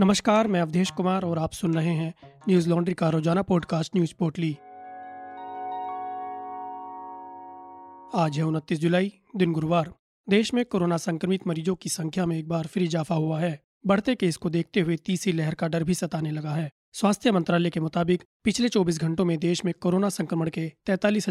नमस्कार, मैं अवधेश कुमार और आप सुन रहे हैं न्यूज़ लॉन्ड्री का रोज़ाना पॉडकास्ट न्यूज़ पोर्टली। आज है उनतीस जुलाई, दिन गुरुवार। देश में कोरोना संक्रमित मरीजों की संख्या में एक बार फिर इजाफा हुआ है। बढ़ते केस को देखते हुए तीसरी लहर का डर भी सताने लगा है। स्वास्थ्य मंत्रालय के मुताबिक, पिछले 24 घंटों में देश में कोरोना संक्रमण के तैतालीस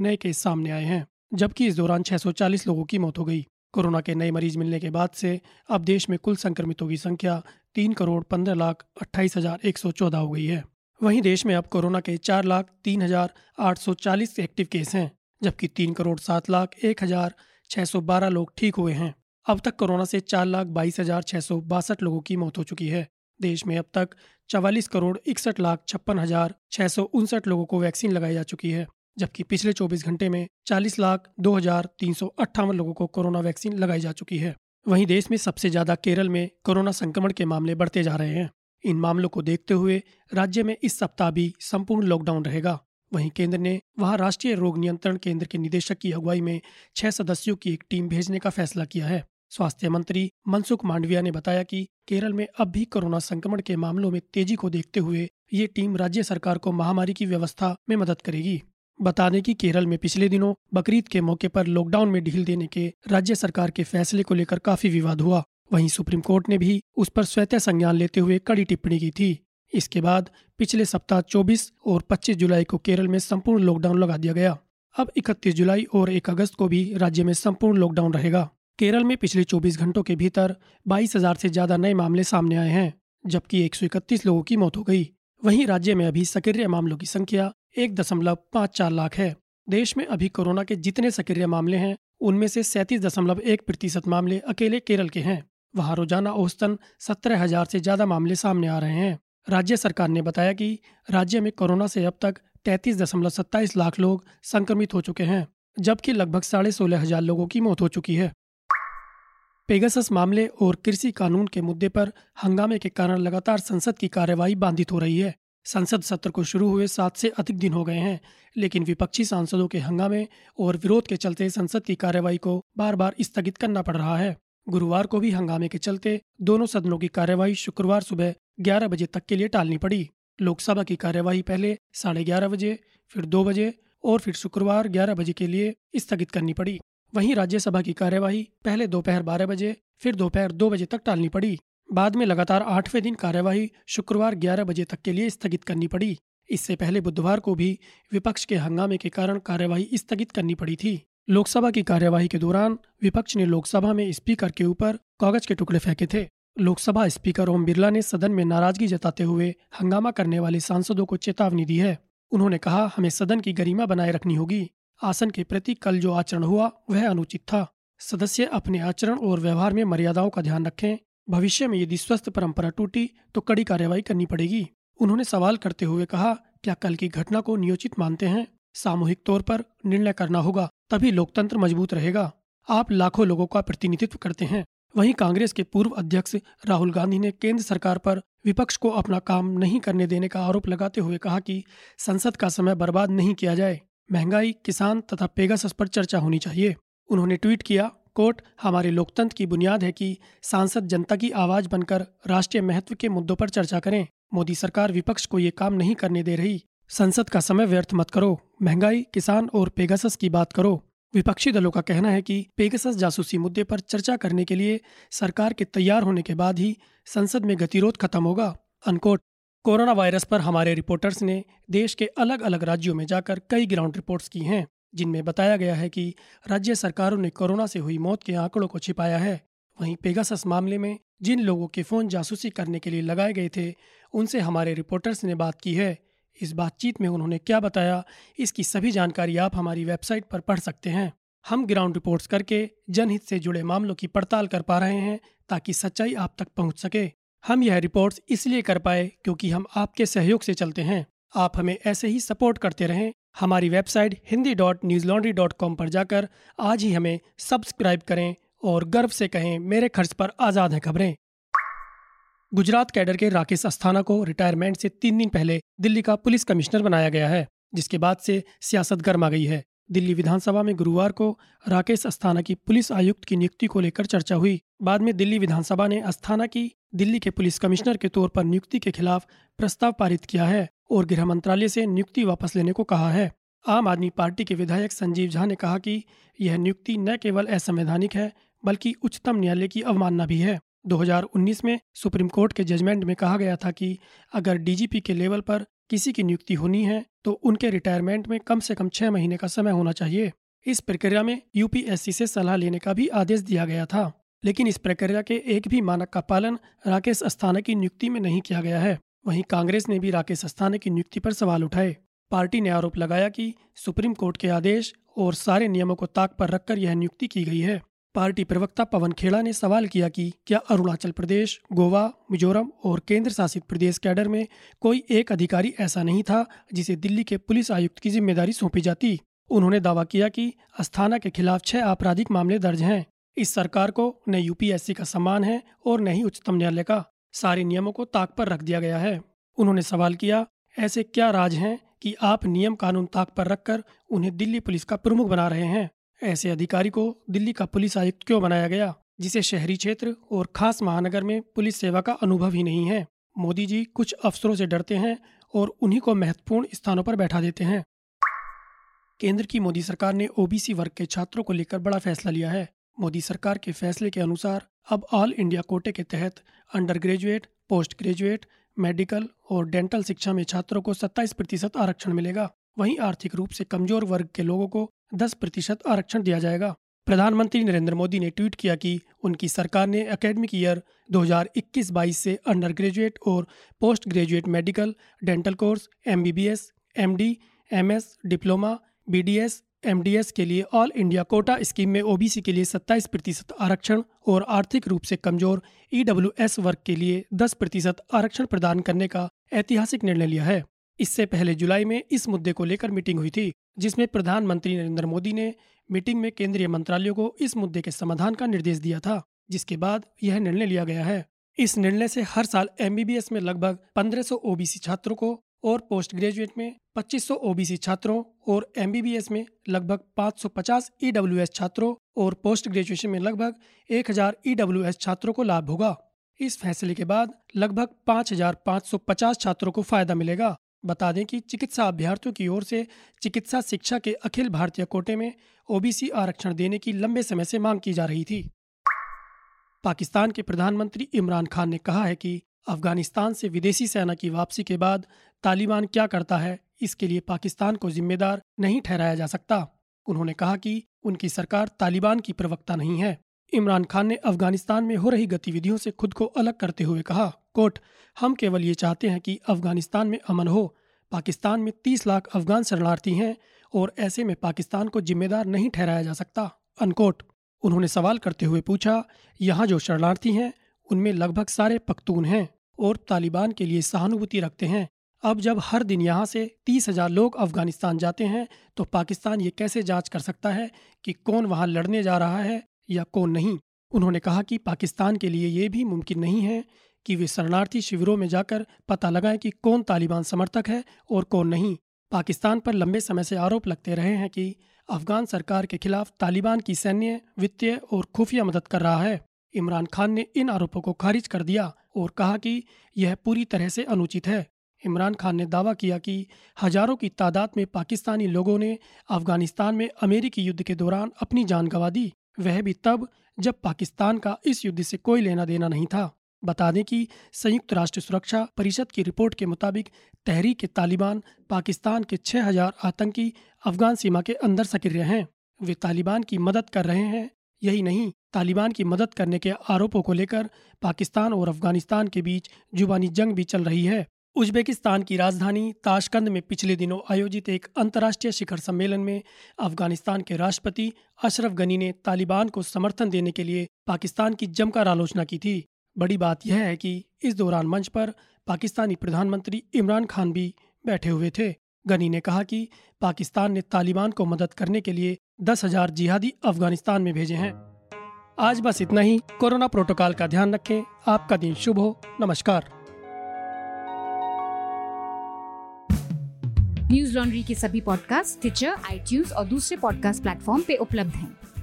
नए केस सामने आए हैं, जबकि इस दौरान 640 लोगों की मौत हो गई। कोरोना के नए मरीज़ मिलने के बाद से अब देश में कुल संक्रमितों की संख्या तीन करोड़ पंद्रह लाख अट्ठाईस हज़ार एक सौ चौदह हो गई है। वहीं देश में अब कोरोना के चार लाख तीन हज़ार आठ सौ चालीस एक्टिव केस हैं, जबकि तीन करोड़ सात लाख एक हज़ार छह सौ बारह लोग ठीक हुए हैं। अब तक कोरोना से चार लाख बाईस हज़ार छह सौ बासठ लोगों की मौत हो चुकी है। देश में अब तक चवालीस करोड़ इकसठ लाख छप्पन हज़ार छह सौ उनसठ लोगों को वैक्सीन लगाई जा चुकी है। जबकि पिछले 24 घंटे में 40 लाख दो हज़ार तीन सौ अट्ठावन लोगों को कोरोना वैक्सीन लगाई जा चुकी है। वहीं देश में सबसे ज़्यादा केरल में कोरोना संक्रमण के मामले बढ़ते जा रहे हैं। इन मामलों को देखते हुए राज्य में इस सप्ताह भी संपूर्ण लॉकडाउन रहेगा। वहीं केंद्र ने वहाँ राष्ट्रीय रोग नियंत्रण केंद्र के निदेशक की अगुवाई में छह सदस्यों की एक टीम भेजने का फैसला किया है। स्वास्थ्य मंत्री मनसुख मांडविया ने बताया कि केरल में अब भी कोरोना संक्रमण के मामलों में तेज़ी को देखते हुए ये टीम राज्य सरकार को महामारी की व्यवस्था में मदद करेगी। बता दें कि केरल में पिछले दिनों बकरीद के मौके पर लॉकडाउन में ढील देने के राज्य सरकार के फैसले को लेकर काफ़ी विवाद हुआ। वहीं सुप्रीम कोर्ट ने भी उस पर स्वतः संज्ञान लेते हुए कड़ी टिप्पणी की थी। इसके बाद पिछले सप्ताह 24 और 25 जुलाई को केरल में संपूर्ण लॉकडाउन लगा दिया गया। अब 31 जुलाई और 1 अगस्त को भी राज्य में संपूर्ण लॉकडाउन रहेगा। केरल में पिछले 24 घंटों के भीतर बाईस हज़ार से ज़्यादा नए मामले सामने आए हैं, जबकि एक सौ इकतीस लोगों की मौत हो गई। वहीं राज्य में अभी सक्रिय मामलों की संख्या एक दशमलव पाँच चार लाख है। देश में अभी कोरोना के जितने सक्रिय मामले हैं, उनमें से सैंतीस दशमलव एक प्रतिशत मामले अकेले केरल के हैं। वहाँ रोज़ाना औसतन सत्रह हज़ार से ज़्यादा मामले सामने आ रहे हैं। राज्य सरकार ने बताया कि राज्य में कोरोना से अब तक तैतीस दशमलव सत्ताईस लाख लोग संक्रमित हो चुके हैं, जबकि लगभग साढ़े सोलह हज़ार लोगों की मौत हो चुकी है। पेगासस मामले और कृषि कानून के मुद्दे पर हंगामे के कारण लगातार संसद की कार्यवाही बाधित हो रही है। संसद सत्र को शुरू हुए सात से अधिक दिन हो गए हैं, लेकिन विपक्षी सांसदों के हंगामे और विरोध के चलते संसद की कार्यवाही को बार बार स्थगित करना पड़ रहा है। गुरुवार को भी हंगामे के चलते दोनों सदनों की कार्यवाही शुक्रवार सुबह ग्यारह बजे तक के लिए टालनी पड़ी। लोकसभा की कार्यवाही पहले साढ़े ग्यारह बजे, फिर दो बजे और फिर शुक्रवार ग्यारह बजे के लिए स्थगित करनी पड़ी। वहीं राज्यसभा की कार्यवाही पहले दोपहर बारह बजे, फिर दोपहर दो बजे तक टालनी पड़ी। बाद में लगातार आठवें दिन कार्यवाही शुक्रवार ग्यारह बजे तक के लिए स्थगित करनी पड़ी। इससे पहले बुधवार को भी विपक्ष के हंगामे के कारण कार्यवाही स्थगित करनी पड़ी थी। लोकसभा की कार्यवाही के दौरान विपक्ष ने लोकसभा में स्पीकर के ऊपर कागज़ के टुकड़े फेंके थे। लोकसभा स्पीकर ओम बिरला ने सदन में नाराज़गी जताते हुए हंगामा करने वाले सांसदों को चेतावनी दी है। उन्होंने कहा, हमें सदन की गरिमा बनाए रखनी होगी। आसन के प्रति कल जो आचरण हुआ, वह अनुचित था। सदस्य अपने आचरण और व्यवहार में मर्यादाओं का ध्यान रखें। भविष्य में यदि स्वस्थ परंपरा टूटी तो कड़ी कार्यवाही करनी पड़ेगी। उन्होंने सवाल करते हुए कहा, क्या कल की घटना को नियोजित मानते हैं? सामूहिक तौर पर निर्णय करना होगा, तभी लोकतंत्र मज़बूत रहेगा। आप लाखों लोगों का प्रतिनिधित्व करते हैं। वहीं कांग्रेस के पूर्व अध्यक्ष राहुल गांधी ने केंद्र सरकार पर विपक्ष को अपना काम नहीं करने देने का आरोप लगाते हुए कहा कि संसद का समय बर्बाद नहीं किया जाए। महँगाई, किसान तथा पेगासस पर चर्चा होनी चाहिए। उन्होंने ट्वीट किया कोर्ट हमारे लोकतंत्र की बुनियाद है कि सांसद जनता की आवाज़ बनकर राष्ट्रीय महत्व के मुद्दों पर चर्चा करें। मोदी सरकार विपक्ष को ये काम नहीं करने दे रही। संसद का समय व्यर्थ मत करो। महँगाई, किसान और पेगासस की बात करो। विपक्षी दलों का कहना है कि पेगासस जासूसी मुद्दे पर चर्चा करने के लिए सरकार के तैयार होने के बाद ही संसद में गतिरोध खत्म होगा। अनकोट, कोरोना वायरस पर हमारे रिपोर्टर्स ने देश के अलग अलग राज्यों में जाकर कई ग्राउंड रिपोर्ट्स की हैं। जिनमें बताया गया है कि राज्य सरकारों ने कोरोना से हुई मौत के आंकड़ों को छिपाया है। वहीं पेगासस मामले में जिन लोगों के फ़ोन जासूसी करने के लिए लगाए गए थे, उनसे हमारे रिपोर्टर्स ने बात की है। इस बातचीत में उन्होंने क्या बताया, इसकी सभी जानकारी आप हमारी वेबसाइट पर पढ़ सकते हैं। हम ग्राउंड रिपोर्ट्स करके जनहित से जुड़े मामलों की पड़ताल कर पा रहे हैं ताकि सच्चाई आप तक पहुँच सके। हम यह रिपोर्ट्स इसलिए कर पाए क्योंकि हम आपके सहयोग से चलते हैं। आप हमें ऐसे ही सपोर्ट करते रहें हमारी website Hindi dot news laundry dot com पर जाकर आज ही हमें सब्सक्राइब करें और गर्व से कहें, मेरे खर्च पर आज़ाद हैं खबरें। गुजरात कैडर के राकेश अस्थाना को रिटायरमेंट से तीन दिन पहले दिल्ली का पुलिस कमिश्नर बनाया गया है, जिसके बाद से सियासत गर्मा गई है। दिल्ली विधानसभा में गुरुवार को राकेश अस्थाना की पुलिस आयुक्त की नियुक्ति को लेकर चर्चा हुई। बाद में दिल्ली विधानसभा ने अस्थाना की दिल्ली के पुलिस कमिश्नर के तौर पर नियुक्ति के खिलाफ प्रस्ताव पारित किया है और गृह मंत्रालय से नियुक्ति वापस लेने को कहा है। आम आदमी पार्टी के विधायक संजीव झा ने कहा कि यह नियुक्ति न केवल असंवैधानिक है, बल्कि उच्चतम न्यायालय की अवमानना भी है। 2019 में सुप्रीम कोर्ट के जजमेंट में कहा गया था कि अगर डीजीपी के लेवल पर किसी की नियुक्ति होनी है तो उनके रिटायरमेंट में कम से कम छह महीने का समय होना चाहिए। इस प्रक्रिया में यूपीएससी से सलाह लेने का भी आदेश दिया गया था, लेकिन इस प्रक्रिया के एक भी मानक का पालन राकेश अस्थाना की नियुक्ति में नहीं किया गया है। वहीं कांग्रेस ने भी राकेश अस्थाना की नियुक्ति पर सवाल उठाए। पार्टी ने आरोप लगाया कि सुप्रीम कोर्ट के आदेश और सारे नियमों को ताक पर रखकर यह नियुक्ति की गई है। पार्टी प्रवक्ता पवन खेड़ा ने सवाल किया कि क्या अरुणाचल प्रदेश, गोवा, मिजोरम और केंद्र शासित प्रदेश कैडर में कोई एक अधिकारी ऐसा नहीं था जिसे दिल्ली के पुलिस आयुक्त की ज़िम्मेदारी सौंपी जाती? उन्होंने दावा किया कि अस्थाना के खिलाफ छह आपराधिक मामले दर्ज हैं। इस सरकार को न यूपीएससी का सम्मान है और न ही उच्चतम न्यायालय का। सारे नियमों को ताक पर रख दिया गया है। उन्होंने सवाल किया, ऐसे क्या राज हैं कि आप नियम कानून ताक पर रखकर उन्हें दिल्ली पुलिस का प्रमुख बना रहे हैं? ऐसे अधिकारी को दिल्ली का पुलिस आयुक्त क्यों बनाया गया, जिसे शहरी क्षेत्र और खास महानगर में पुलिस सेवा का अनुभव ही नहीं है? मोदी जी कुछ अफसरों से डरते हैं और उन्हीं को महत्वपूर्ण स्थानों पर बैठा देते हैं। केंद्र की मोदी सरकार ने ओबीसी वर्ग के छात्रों को लेकर बड़ा फैसला लिया है। मोदी सरकार के फैसले के अनुसार अब ऑल इंडिया कोटे के तहत under graduate post graduate medical और डेंटल शिक्षा में छात्रों को 27 प्रतिशत आरक्षण मिलेगा। वहीं आर्थिक रूप से कमज़ोर वर्ग के लोगों को 10 प्रतिशत आरक्षण दिया जाएगा। प्रधानमंत्री नरेंद्र मोदी ने ट्वीट किया कि उनकी सरकार ने एकेडमिक ईयर 2021-22 से अंडर ग्रेजुएट और post graduate medical dental course MBBS, MD, MS, diploma BDS MDS के लिए ऑल इंडिया कोटा स्कीम में ओबीसी के लिए 27 प्रतिशत आरक्षण और आर्थिक रूप से कमज़ोर ईडब्ल्यूएस वर्ग के लिए 10 प्रतिशत आरक्षण प्रदान करने का ऐतिहासिक निर्णय लिया है। इससे पहले जुलाई में इस मुद्दे को लेकर मीटिंग हुई थी। जिसमें प्रधानमंत्री नरेंद्र मोदी ने मीटिंग में केंद्रीय मंत्रालयों को इस मुद्दे के समाधान का निर्देश दिया था, जिसके बाद यह निर्णय लिया गया है। इस निर्णय से हर साल एमबीबीएस में लगभग 1500 ओबीसी छात्रों को और पोस्ट ग्रेजुएट में 2500 ओबीसी छात्रों और एमबीबीएस में लगभग 550 ईडब्ल्यूएस छात्रों और पोस्ट ग्रेजुएशन में लगभग 1000 ईडब्ल्यूएस छात्रों को लाभ होगा। इस फैसले के बाद लगभग 5550 छात्रों को फ़ायदा मिलेगा। बता दें कि चिकित्सा अभ्यर्थियों की ओर से चिकित्सा शिक्षा के अखिल भारतीय कोटे में ओबीसी आरक्षण देने की लंबे समय से मांग की जा रही थी। पाकिस्तान के प्रधानमंत्री इमरान खान ने कहा है कि अफ़गानिस्तान से विदेशी सेना की वापसी के बाद तालिबान क्या करता है, इसके लिए पाकिस्तान को जिम्मेदार नहीं ठहराया जा सकता। उन्होंने कहा कि उनकी सरकार तालिबान की प्रवक्ता नहीं है। इमरान खान ने अफ़गानिस्तान में हो रही गतिविधियों से खुद को अलग करते हुए कहा। कोट हम केवल ये चाहते हैं कि अफ़गानिस्तान में अमन हो। पाकिस्तान में तीस लाख अफगान शरणार्थी हैं और ऐसे में पाकिस्तान को जिम्मेदार नहीं ठहराया जा सकता। अनकोट। उन्होंने सवाल करते हुए पूछा, यहाँ जो शरणार्थी हैं, उनमें लगभग सारे पख्तून हैं और तालिबान के लिए सहानुभूति रखते हैं। अब जब हर दिन यहाँ से तीस हज़ार लोग अफ़गानिस्तान जाते हैं तो पाकिस्तान ये कैसे जाँच कर सकता है कि कौन वहाँ लड़ने जा रहा है या कौन नहीं? उन्होंने कहा कि पाकिस्तान के लिए ये भी मुमकिन नहीं है कि वे शरणार्थी शिविरों में जाकर पता लगाएँ कि कौन तालिबान समर्थक है और कौन नहीं। पाकिस्तान पर लंबे समय से आरोप लगते रहे हैं कि अफगान सरकार के खिलाफ तालिबान की सैन्य, वित्तीय और खुफिया मदद कर रहा है। इमरान खान ने इन आरोपों को खारिज कर दिया और कहा कि यह पूरी तरह से अनुचित है। इमरान खान ने दावा किया कि हज़ारों की तादाद में पाकिस्तानी लोगों ने अफ़गानिस्तान में अमेरिकी युद्ध के दौरान अपनी जान गंवा दी। वह भी तब, जब पाकिस्तान का इस युद्ध से कोई लेना देना नहीं था। बता दें कि संयुक्त राष्ट्र सुरक्षा परिषद की रिपोर्ट के मुताबिक तहरीक तालिबान पाकिस्तान के 6000 आतंकी अफगान सीमा के अंदर सक्रिय हैं। वे तालिबान की मदद कर रहे हैं, यही नहीं, तालिबान की मदद करने के आरोपों को लेकर पाकिस्तान और अफ़गानिस्तान के बीच जुबानी जंग भी चल रही है। उज्बेकिस्तान की राजधानी ताशकंद में पिछले दिनों आयोजित एक अंतर्राष्ट्रीय शिखर सम्मेलन में अफ़गानिस्तान के राष्ट्रपति अशरफ गनी ने तालिबान को समर्थन देने के लिए पाकिस्तान की जमकर आलोचना की थी। बड़ी बात यह है कि इस दौरान मंच पर पाकिस्तानी प्रधानमंत्री इमरान खान भी बैठे हुए थे। गनी ने कहा कि पाकिस्तान ने तालिबान को मदद करने के लिए दस हज़ार जिहादी अफ़गानिस्तान में भेजे हैं। आज बस इतना ही। कोरोना प्रोटोकॉल का ध्यान रखें। आपका दिन शुभ हो। नमस्कार। न्यूज़ लॉन्ड्री के सभी पॉडकास्ट ट्विटर आई और दूसरे पॉडकास्ट प्लेटफॉर्म पे उपलब्ध हैं।